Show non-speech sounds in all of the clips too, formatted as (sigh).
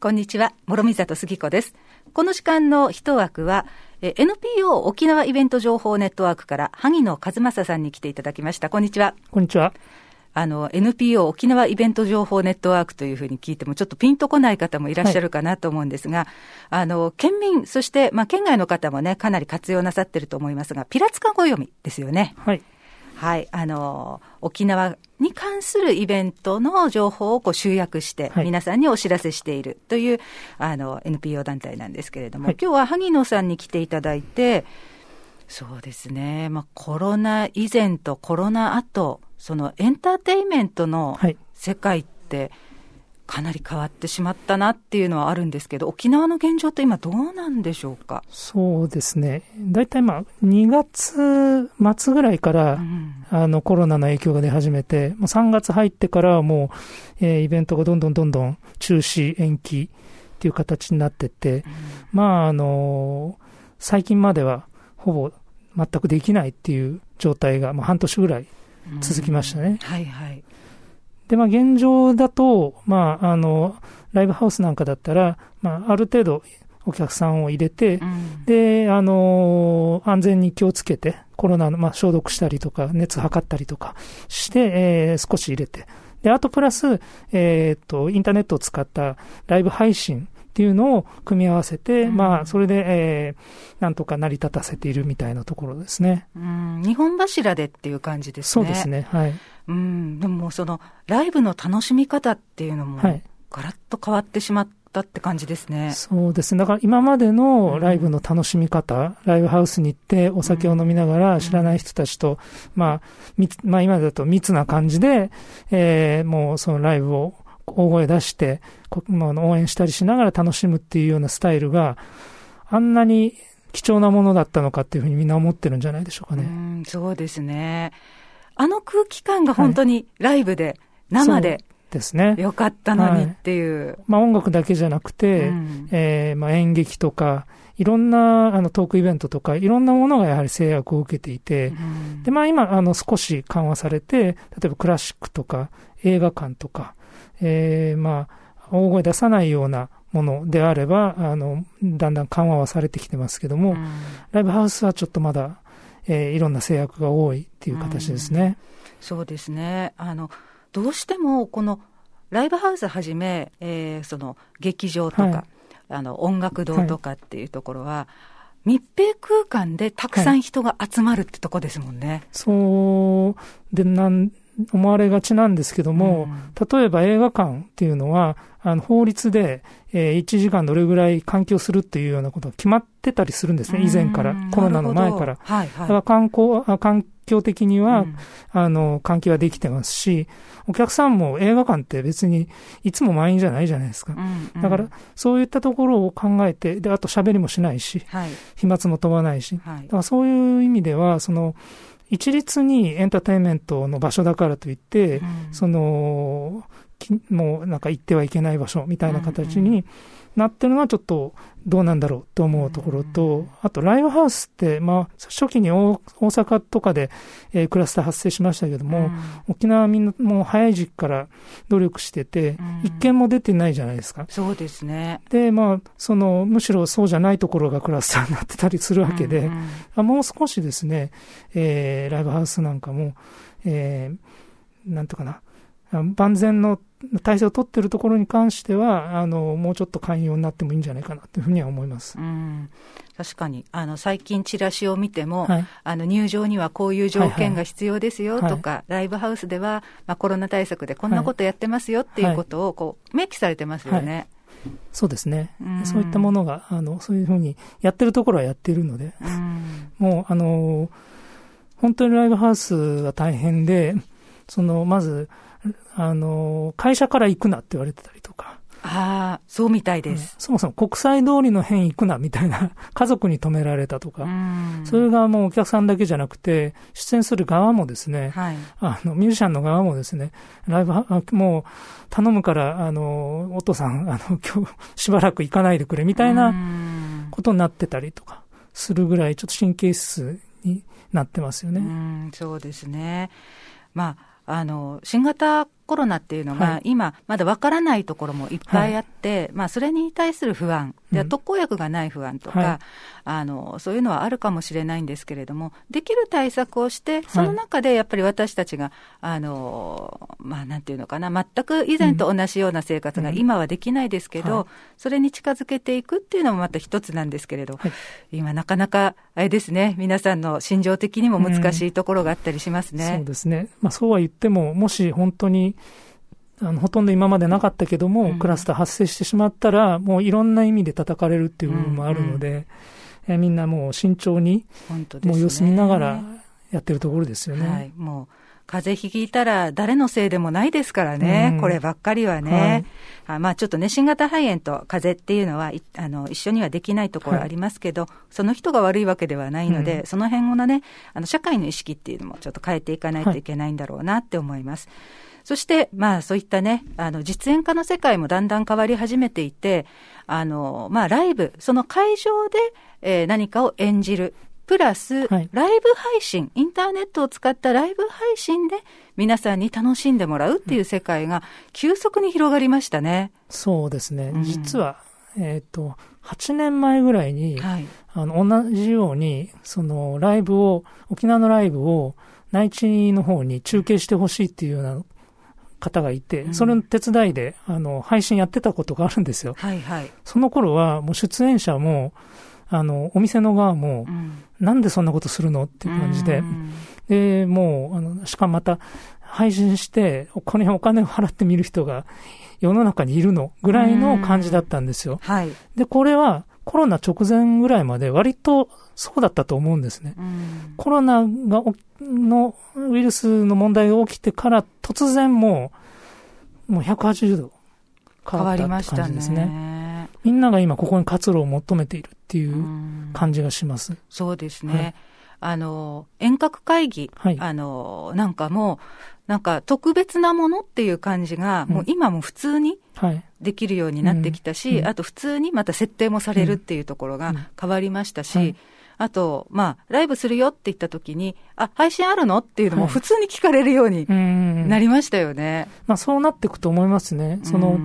こんにちは、諸見里杉子です。この時間の一枠は、NPO 沖縄イベント情報ネットワークから萩野和正さんに来ていただきました。こんにちは。こんにちは。あの、NPO 沖縄イベント情報ネットワークというふうに聞いても、ちょっとピンとこない方もいらっしゃるかなと思うんですが、はい、あの、県民、そして、まあ、県外の方もね、かなり活用なさってると思いますが、ピラツカ語読みですよね。はい。はい、あの、沖縄に関するイベントの情報をこう集約して、皆さんにお知らせしているという、あの、NPO 団体なんですけれども、はい、今日は萩野さんに来ていただいて、そうですね、まあ、コロナ以前とコロナ後、そのエンターテインメントの世界って、はいかなり変わってしまったなっていうのはあるんですけど、沖縄の現状って今、どうなんでしょうか？そうですね、大体まあ2月末ぐらいから、うん、あのコロナの影響が出始めて、もう3月入ってからはもう、えー、イベントがどんどんどんどん中止、延期っていう形になってて、うん、まあ、あの最近まではほぼ全くできないっていう状態が、まあ、半年ぐらい続きましたね。うん、はいはいで、まあ、現状だと、まあ、あの、ライブハウスなんかだったら、まあ、ある程度お客さんを入れて、うん、で、あの、安全に気をつけて、コロナの、まあ、消毒したりとか、熱測ったりとかして、えー、少し入れて、で、あとプラス、えっ、と、インターネットを使ったライブ配信っていうのを組み合わせて、うん、まあ、それで、えー、なんとか成り立たせているみたいなところですね。うん、日本柱でっていう感じですね。そうですね。はい。うん、でもその、ライブの楽しみ方っていうのも、ガラッと変わってしまったって感じですね。そうですね。だから今までのライブの楽しみ方、うん、ライブハウスに行ってお酒を飲みながら知らない人たちと、うん、まあ、まあ今だと密な感じで、えー、もうそのライブを大声出して、応援したりしながら楽しむっていうようなスタイルが、あんなに貴重なものだったのかっていうふうにみんな思ってるんじゃないでしょうかね。うそうですね。あの空気感が本当にライブで、生で、ですね。よかったのにっていう。はい、まあ音楽だけじゃなくて、うん、えー、まあ演劇とか、いろんなあのトークイベントとか、いろんなものがやはり制約を受けていて、うん、で、まあ今、あの少し緩和されて、例えばクラシックとか映画館とか、えー、まあ、大声出さないようなものであれば、あの、だんだん緩和はされてきてますけども、うん、ライブハウスはちょっとまだ、えー、いろんな制約が多いっていう形ですね。うん、そうですね。あの、どうしても、この、ライブハウスはじめ、えー、その、劇場とか、はい、あの、音楽堂とかっていうところは、はい密閉空間でたくさん人が集まるってとこですもんね。はい、そうでなん思われがちなんですけども、うん、例えば映画館っていうのは、あの法律で、えー、1時間どれぐらい換気をするっていうようなことが決まってたりするんですね、以前から、コロナの前から。はいはい、だから観光環境的には、うん、あの、換気はできてますし、お客さんも映画館って別にいつも満員じゃないじゃないですか。うんうん、だから、そういったところを考えて、で、あと喋りもしないし、はい、飛沫も飛ばないし、はい、だからそういう意味では、その、一律にエンターテインメントの場所だからといって、うん、その、もうなんか行ってはいけない場所みたいな形になってるのはちょっとどうなんだろうと思うところと、あとライブハウスって、まあ、初期に大阪とかで、えー、クラスター発生しましたけども、沖縄はみんなもう早い時期から努力してて、一件も出てないじゃないですか。そうですね。で、まあ、その、むしろそうじゃないところがクラスターになってたりするわけで、あもう少しですね、えー、ライブハウスなんかも、えー、なんとかな、万全の体制を取っているところに関しては、あの、もうちょっと寛容になってもいいんじゃないかなというふうには思います。うん。確かに、あの、最近チラシを見ても、はい、あの、入場にはこういう条件が必要ですよとか、はい。はい、ライブハウスでは、まあ、コロナ対策でこんなことやってますよっていうことを、こう、明記されてますよね。そうですね、そういったものが、あの、そういうふうにやってるところはやっているので、もう、あの、本当にライブハウスは大変で、その、まず、あの、会社から行くなって言われてたりとか。ああ、そうみたいです、うん、そもそも国際通りの辺行くなみたいな、(laughs) 家族に止められたとか、それがもうお客さんだけじゃなくて、出演する側もですね、はい、あの、ミュージシャンの側もですね、ライブ、(laughs) もう頼むから、あの、お父さん、あの、今日 (laughs) しばらく行かないでくれみたいなことになってたりとかするぐらい、ちょっと神経質になってますよね。そうですね。まああの、新型コロナっていうのが、今、まだわからないところもいっぱいあって、はい、まあ、それに対する不安、で特効薬がない不安とか、はい、あの、そういうのはあるかもしれないんですけれども、できる対策をして、その中でやっぱり私たちが、あの、まあ、なんていうのかな、全く以前と同じような生活が今はできないですけど、うん、それに近づけていくっていうのもまた一つなんですけれど、今なかなか、あれですね、皆さんの心情的にも難しいところがあったりしますね。うん、そうですね。まあ、そうは言っても、もし本当に、あのほとんど今までなかったけども、うん、クラスター発生してしまったら、もういろんな意味で叩かれるっていう部分もあるので、うん。うん、みんなもう慎重に、ね、もう様子見ながらやってるところですよね。はい、もう風邪ひいたら誰のせいでもないですからね、うん、こればっかりはね。はい、あまあちょっとね、新型肺炎と風邪っていうのはあの一緒にはできないところありますけど、はい、その人が悪いわけではないので、うん、その辺のね、あの社会の意識っていうのもちょっと変えていかないといけないんだろうなって思います。はいそして、まあ、そういったね、あの、実演家の世界もだんだん変わり始めていて、あの、まあ、ライブ、その会場で、えー、何かを演じる。プラス、ライブ配信、インターネットを使ったライブ配信で皆さんに楽しんでもらうっていう世界が急速に広がりましたね。そうですね。うん、実は、えっ、ー、と、8年前ぐらいに、はい、あの、同じように、その、ライブを、沖縄のライブを内地の方に中継してほしいっていうような方がいて、うん、それの手伝いで、あの、配信やってたことがあるんですよ。はいはい。その頃は、もう出演者も、あの、お店の側も、うん、なんでそんなことするのっていう感じで、うん、で、もう、あの、しかもまた、配信して、これお金を払って見る人が世の中にいるのぐらいの感じだったんですよ。はい。で、これはコロナ直前ぐらいまで割とそうだったと思うんですね。コロナがのウイルスの問題が起きてから突然もう、もう180度変わったって感じですね。ねみんなが今ここに活路を求めているっていう感じがします。うそうですね。はいあの、遠隔会議、はい、あの、なんかもう、なんか特別なものっていう感じが、もう今も普通にできるようになってきたし、うん、あと普通にまた設定もされるっていうところが変わりましたし、あと、まあ、ライブするよって言った時に、あ、配信あるの？っていうのも普通に聞かれるようになりましたよね。はい、まあ、そうなっていくと思いますね。その、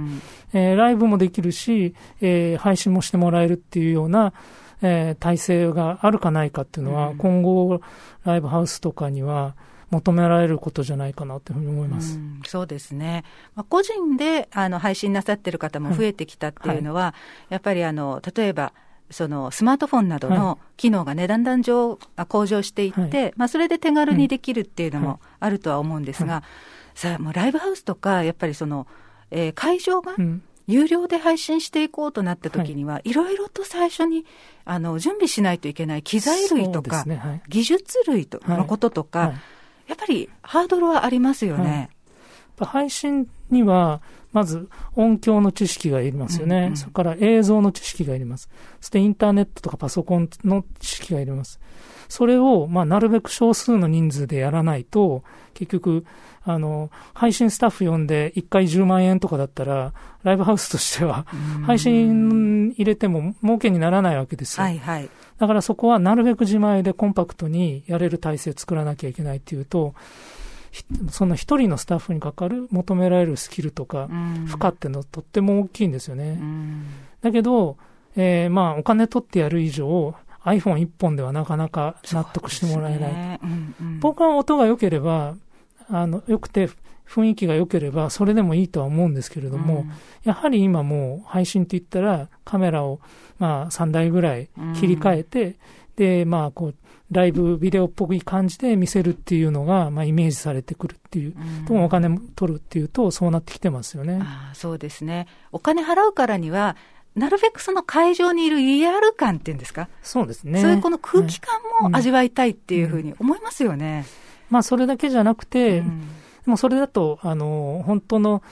えー、ライブもできるし、えー、配信もしてもらえるっていうような、えー、体制があるかないかっていうのは、今後、ライブハウスとかには、求められることじゃないかなというふうに思います。うそうですね。まあ、個人であの配信なさってる方も増えてきたっていうのは、はい。はい、やっぱりあの例えばそのスマートフォンなどの機能がね、だんだん上向上していって、はい、まあ、それで手軽にできるっていうのもあるとは思うんですが、さあ、もうライブハウスとか、やっぱりその、えー、会場が、有料で配信していこうとなった時には、い。ろいろと最初にあの準備しないといけない機材類とか、ね。はい、技術類とのこととか、はいはい、やっぱりハードルはありますよね。配信には、まず音響の知識がいりますよね、うんうん。それから映像の知識がいります。そしてインターネットとかパソコンの知識がいります。それを、まあ、なるべく少数の人数でやらないと、結局、あの、配信スタッフ呼んで1回10万円とかだったら、ライブハウスとしては、配信入れても儲けにならないわけですよ。はいはい。だからそこはなるべく自前でコンパクトにやれる体制を作らなきゃいけないっていうと、その一人のスタッフにかかる求められるスキルとか、負荷っていうのはとっても大きいんですよね。だけど、えー、まあ、お金取ってやる以上、iPhone 一本ではなかなか納得してもらえない。ねうんうん、僕は音が良ければ、あの、良くて雰囲気が良ければ、それでもいいとは思うんですけれども、うん、やはり今もう配信って言ったら、カメラを、まあ、3台ぐらい切り替えて、うん、で、まあ、こう、ライブビデオっぽい感じで見せるっていうのが、まあ、イメージされてくるっていう、うん、お金取るっていうと、そうなってきてますよね。あそうですね。お金払うからには、なるべくその会場にいるリアル感っていうんですか？そうですね。そういうこの空気感も味わいたいっていうふうに思いますよね。まあ、それだけじゃなくて、うん、でもそれだと、あの、本当の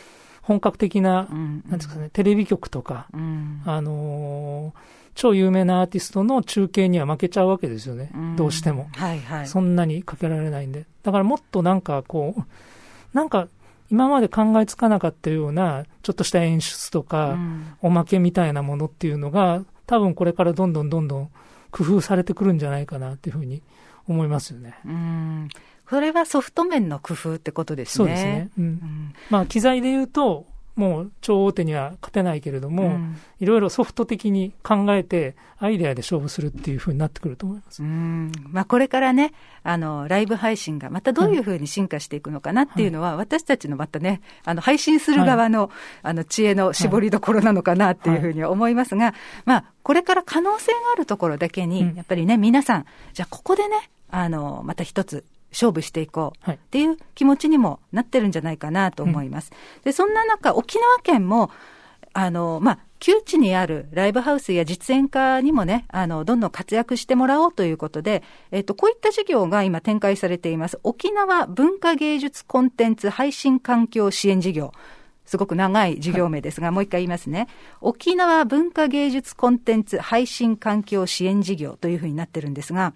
本格的な、うん、なんですかね、テレビ局とか、うん、あの超有名なアーティストの中継には負けちゃうわけですよね、どうしても、はいはい。そんなにかけられないんで。だからもっとなんかこう、(laughs) なんか今まで考えつかなかったような、ちょっとした演出とか、おまけみたいなものっていうのが、多分これからどんどんどんどん工夫されてくるんじゃないかなっていうふうに思いますよね。うんこれはソフト面の工夫ってことですね。そうですね。うん。うん、まあ、機材で言うと、もう超大手には勝てないけれども、いろいろソフト的に考えて、アイデアで勝負するっていうふうになってくると思います。うんまあ、これからね、あの、ライブ配信がまたどういうふうに進化していくのかなっていうのは、はい、私たちのまたね、あの、配信する側の、はい、あの、知恵の絞りどころなのかなっていうふうに思いますが、はい、まあ、これから可能性があるところだけに、やっぱりね、皆さん、じゃあここでね、あの、また一つ勝負していこうっていう気持ちにもなってるんじゃないかなと思います。うん、で、そんな中、沖縄県も、あの、まあ、旧地にあるライブハウスや実演家にもね、あの、どんどん活躍してもらおうということで、えっと、こういった事業が今展開されています。沖縄文化芸術コンテンツ配信環境支援事業。すごく長い事業名ですが、はい、もう一回言いますね。沖縄文化芸術コンテンツ配信環境支援事業というふうになってるんですが、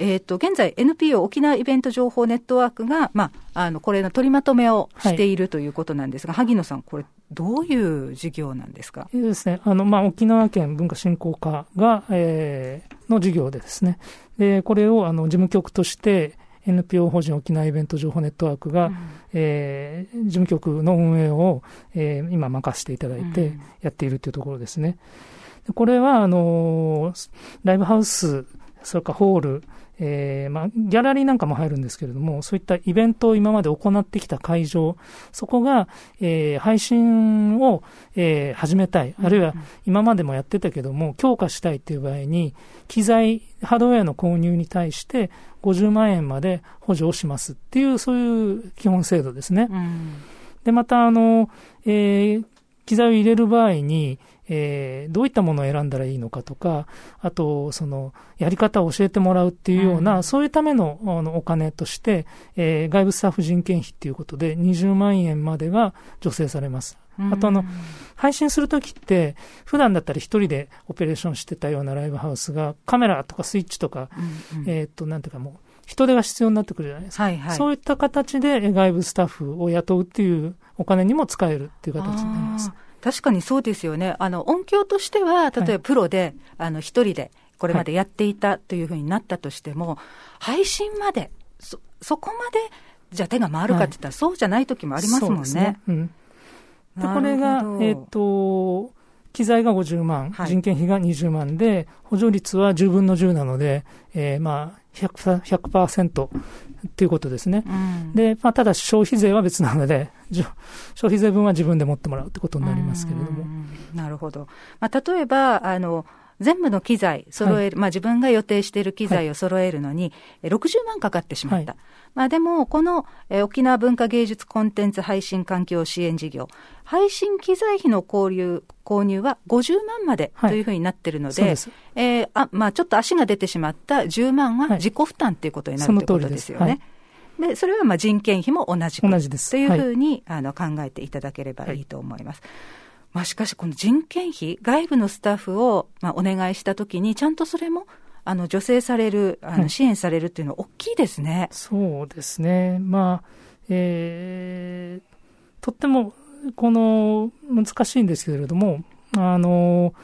えっ、ー、と、現在 NPO 沖縄イベント情報ネットワークが、まあ、あの、これの取りまとめをしているということなんですが、はい、萩野さん、これ、どういう事業なんですか？えー、ですね、あの、まあ、沖縄県文化振興課が、えー、の事業でですね、で、これを、あの、事務局として、NPO 法人沖縄イベント情報ネットワークが、うん、えー、事務局の運営を、えー、今任せていただいてやっているというところですね。これは、あのライブハウス、それからホール、えー、まあ、ギャラリーなんかも入るんですけれども、そういったイベントを今まで行ってきた会場、そこが、えー、配信を、えー、始めたい、あるいは今までもやってたけども、強化したいっていう場合に、機材、ハードウェアの購入に対して50万円まで補助をしますっていう、そういう基本制度ですね。うん、で、また、あの、えー、機材を入れる場合に、えー、どういったものを選んだらいいのかとか、あと、その、やり方を教えてもらうっていうような、うん、そういうためのあのお金として、えー、外部スタッフ人件費っていうことで、20万円までが助成されます。あとあの、配信するときって、普段だったら一人でオペレーションしてたようなライブハウスが、カメラとかスイッチとか、うんうん、えっ、と、なんていうかもう、人手が必要になってくるじゃないですか。はいはい、そういった形で外部スタッフを雇うっていうお金にも使えるっていう形になります。確かにそうですよね。あの、音響としては、例えばプロで、はい、あの、一人で、これまでやっていたというふうになったとしても、はい、配信まで、そ、そこまで、じゃあ手が回るかって言ったら、そうじゃない時もありますもんね。ね。うん、でこれが、えっ、ー、と、機材が50万、はい、人件費が20万で、補助率は10分の10なので、えー、まあ100%、100%っていうことですね。うん、で、まあ、ただ消費税は別なので、消費税分は自分で持ってもらうってことになりますけれども。なるほど。まあ、例えば、あの、全部の機材揃える、はい、まあ自分が予定している機材を揃えるのに、はい、60万かかってしまった。はい、まあでも、この、え沖縄文化芸術コンテンツ配信環境支援事業、配信機材費の購入購入は50万までというふうになってるので、はい、えー、あまあ、ちょっと足が出てしまった10万は自己負担ということになるということですよね。で、それはまあ人件費も同じ同じですというふうに、はい、あの考えていただければいいと思います。はい、まあ、しかし、この人件費、外部のスタッフをまあお願いしたときに、ちゃんとそれもあの助成される、あの支援されるっていうのは大きいですね、うん、そうですね。まあ、えー、とっても、この、難しいんですけれども、あの、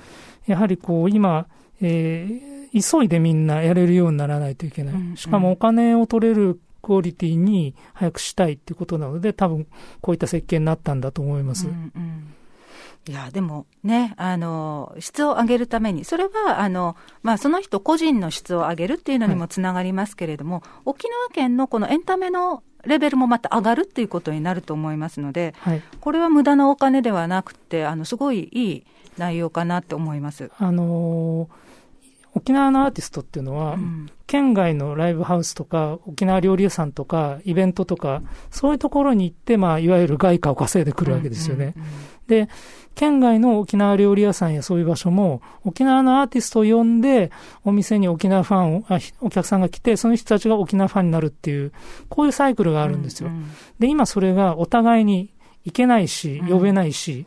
やはりこう、今、えー、急いでみんなやれるようにならないといけない。しかもお金を取れるクオリティに早くしたいっていうことなので、多分こういった設計になったんだと思います。うんうんいや、でもね、あの、質を上げるために、それは、あの、まあ、その人個人の質を上げるっていうのにもつながりますけれども、はい、沖縄県のこのエンタメのレベルもまた上がるっていうことになると思いますので、はい、これは無駄なお金ではなくて、あの、すごいいい内容かなって思います。あのー沖縄のアーティストっていうのは、うん、県外のライブハウスとか、沖縄料理屋さんとか、イベントとか、そういうところに行って、まあ、いわゆる外貨を稼いでくるわけですよね。で、県外の沖縄料理屋さんやそういう場所も、沖縄のアーティストを呼んで、お店に沖縄ファンを、あお客さんが来て、その人たちが沖縄ファンになるっていう、こういうサイクルがあるんですよ。うんうん、で、今それがお互いに行けないし、呼べないし、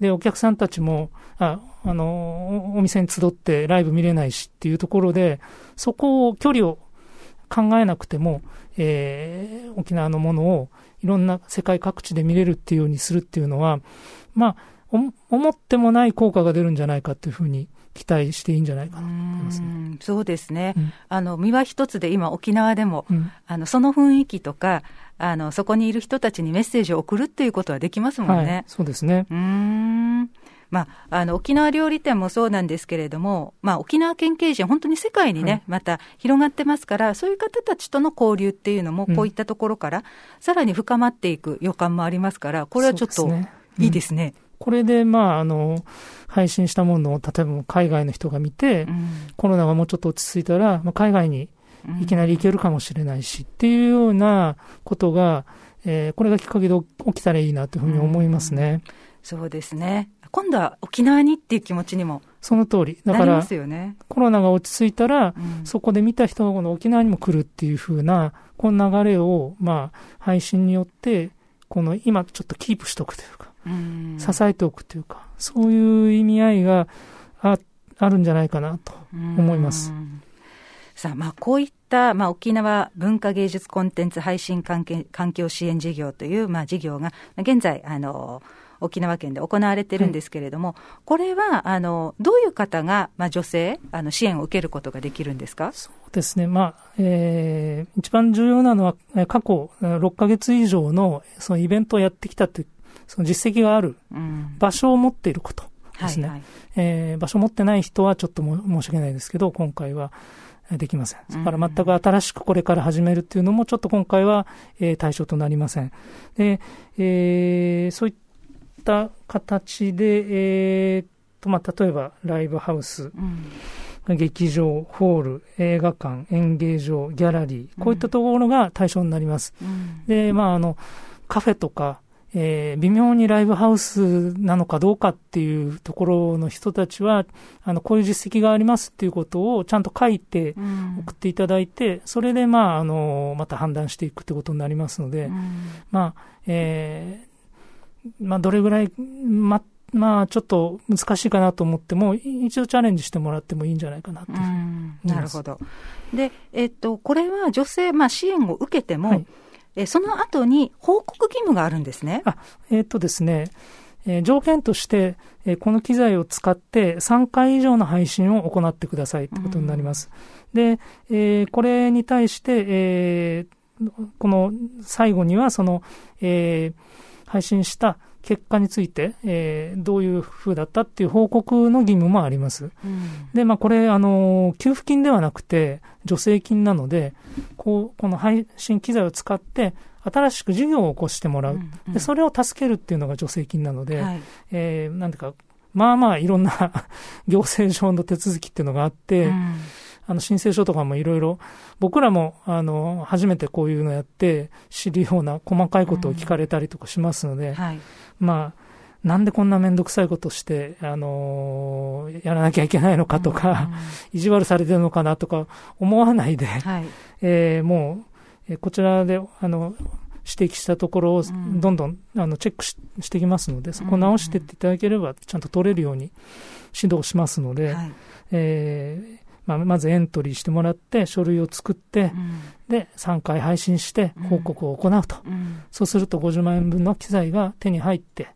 うん、で、お客さんたちも、あ、あの、お店に集ってライブ見れないしっていうところで、そこを、距離を考えなくても、えー、沖縄のものをいろんな世界各地で見れるっていうようにするっていうのは、まあ、思ってもない効果が出るんじゃないかっていうふうに期待していいんじゃないかなと思いますね。そうですね。うん、あの、身は一つで今沖縄でも、うん、あの、その雰囲気とか、あの、そこにいる人たちにメッセージを送るっていうことはできますもんね。はい、そうですね。うん。まあ、あの、沖縄料理店もそうなんですけれども、まあ、沖縄県警人、本当に世界にね、はい、また広がってますから、そういう方たちとの交流っていうのも、こういったところから、さらに深まっていく予感もありますから、これはちょっといいですね。これで、まあ、あの、配信したものを、例えば海外の人が見て、うん、コロナがもうちょっと落ち着いたら、まあ、海外にいきなり行けるかもしれないし、うん、っていうようなことが、えー、これがきっかけで起きたらいいなというふうに思いますね。うん、そうですね。今度は沖縄にっていう気持ちにも。その通り。だから、ね、コロナが落ち着いたら、そこで見た人の沖縄にも来るっていうふうな、この流れを、まあ、配信によって、この今ちょっとキープしとくというか、支えておくというか、そういう意味合いがああるんじゃないかなと思います。さあ、まあ、こういった、まあ、沖縄文化芸術コンテンツ配信環境支援事業という、まあ、事業が、現在、あの、沖縄県で行われてるんですけれども、はい、これは、あの、どういう方が、まあ、女性、あの、支援を受けることができるんですか？そうですね。まあ、えー、一番重要なのは、過去6ヶ月以上の、そのイベントをやってきたというその実績がある場所を持っていることですね。はいはい、えー、場所を持ってない人はちょっと申し訳ないですけど、今回はできません。だから全く新しくこれから始めるっていうのも、ちょっと今回は、えー、対象となりません。で、えー、そういった形で、えーとまあ、例えばライブハウス、うん、劇場、ホール、映画館、演芸場、ギャラリー、こういったところが対象になります。うん、で、まあ、あの、カフェとか、えー、微妙にライブハウスなのかどうかっていうところの人たちは、あの、こういう実績がありますっていうことをちゃんと書いて送っていただいて、うん、それで、まあ、あの、また判断していくってことになりますので、うん、まあ、えー、まあ、どれぐらい、ま、まあ、ちょっと難しいかなと思っても、一度チャレンジしてもらってもいいんじゃないかなとなるほど。で、えっと、これは女性、まあ、支援を受けても、はいえその後に報告義務があるんですね。あえっ、ー、とですね、えー、条件として、えー、この機材を使って3回以上の配信を行ってくださいってことになります。うん、で、えー、これに対して、えー、この最後にはその、えー、配信した結果について、えー、どういうふうだったっていう報告の義務もあります。うん、で、まあこれ、あの、給付金ではなくて、助成金なので、こう、この配信機材を使って、新しく事業を起こしてもらう。うんうん、で、それを助けるっていうのが助成金なので、はい、えー、なんていうか、まあまあいろんな (laughs) 行政上の手続きっていうのがあって、うんあの申請書とかもいろいろ、僕らもあの初めてこういうのやって知るような細かいことを聞かれたりとかしますので、うん。はい、まあ、なんでこんなめんどくさいことして、あのー、やらなきゃいけないのかとか、うん、意地悪されてるのかなとか思わないで、はい、えー、もう、えこちらで、あの、指摘したところをどんどん、あのチェックししていきますので、そこを直していっていただければ、ちゃんと取れるように指導しますので、はい、えーまあ、まずエントリーしてもらって、書類を作って、うん、で、3回配信して報告を行うと。うん、そうすると50万円分の機材が手に入って、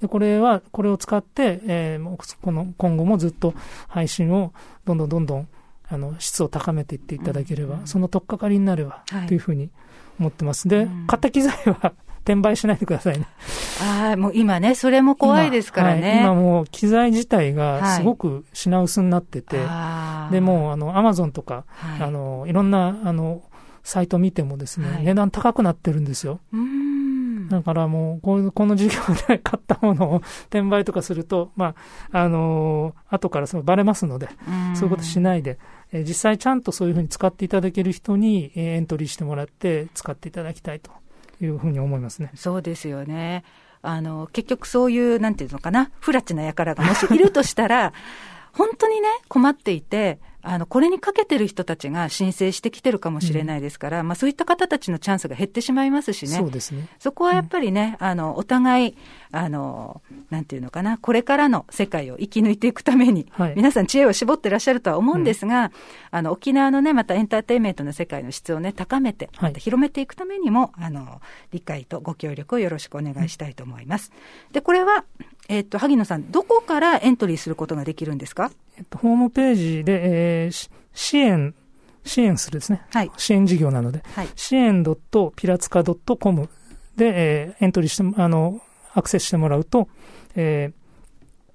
で、これは、これを使って、えー、この、今後もずっと配信をどんどんどんどん、あの、質を高めていっていただければ、うん、その取っかかりになれば、というふうに思ってます。で、買った機材は転売しないでくださいね。ああ、もう今ね、それも怖いですからね。今はい、今もう機材自体がすごく品薄になってて、はい、で、もうあの、アマゾンとか、はい、あの、いろんな、あの、サイト見てもですね、はい、値段高くなってるんですよ。だからもう、このこの授業で買ったものを転売とかすると、まあ、あのー、後からそのバレますので、そういうことしないで、え実際ちゃんとそういうふうに使っていただける人に、えエントリーしてもらって使っていただきたいというふうに思いますね。そうですよね。あの、結局そういう、なんていうのかな、不埒な輩がもしいるとしたら、(laughs) 本当にね、困っていて、あの、これにかけてる人たちが申請してきてるかもしれないですから、うん、まあそういった方たちのチャンスが減ってしまいますしね。そうですね。そこはやっぱりね、うん、あの、お互い、あの、なんていうのかな、これからの世界を生き抜いていくために、はい、皆さん知恵を絞ってらっしゃるとは思うんですが、うん、あの、沖縄のね、またエンターテインメントの世界の質をね、高めて、また広めていくためにも、はい、あの、理解とご協力をよろしくお願いしたいと思います。で、これは、えっ、と、萩野さん、どこからエントリーすることができるんですか？えっと、ホームページで、えー、支援、支援するですね。はい、支援事業なので、はい、支援 .pirazka.com で、えー、エントリーして、あの、アクセスしてもらうと、え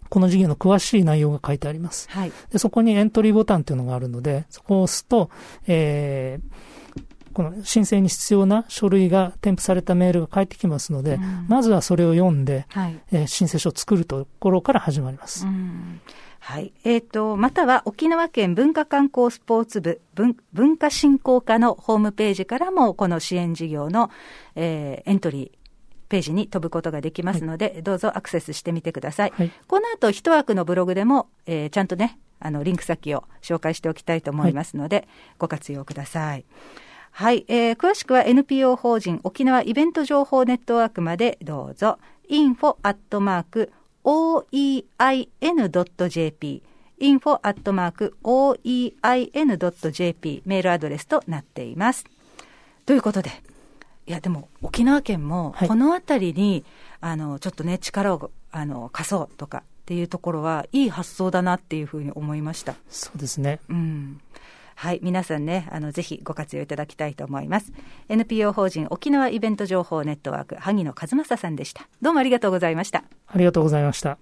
ー、この事業の詳しい内容が書いてあります。はい、でそこにエントリーボタンというのがあるので、そこを押すと、えー、この申請に必要な書類が添付されたメールが返ってきますので、うん、まずはそれを読んで、はい、えー、申請書を作るところから始まります。うんはい。えっ、ー、と、または沖縄県文化観光スポーツ部文文化振興課のホームページからも、この支援事業の、えー、エントリー、ページに飛ぶことができますので、はい、どうぞアクセスしてみてください。はい、この後、一枠のブログでも、えー、ちゃんとね、あの、リンク先を紹介しておきたいと思いますので、はい、ご活用ください。はい、えー、詳しくは NPO 法人沖縄イベント情報ネットワークまでどうぞ。info アットマーク oein.jp info アットマーク oein.jp メールアドレスとなっています。ということで、いやでも沖縄県もこの辺りに、はい、あのちょっとね力をあの貸そうとかっていうところはいい発想だなっていうふうに思いました。そうですね。うん。はい、皆さんね、あの、ぜひご活用いただきたいと思います。NPO 法人沖縄イベント情報ネットワーク、萩野和正さんでした。どうもありがとうございました。ありがとうございました。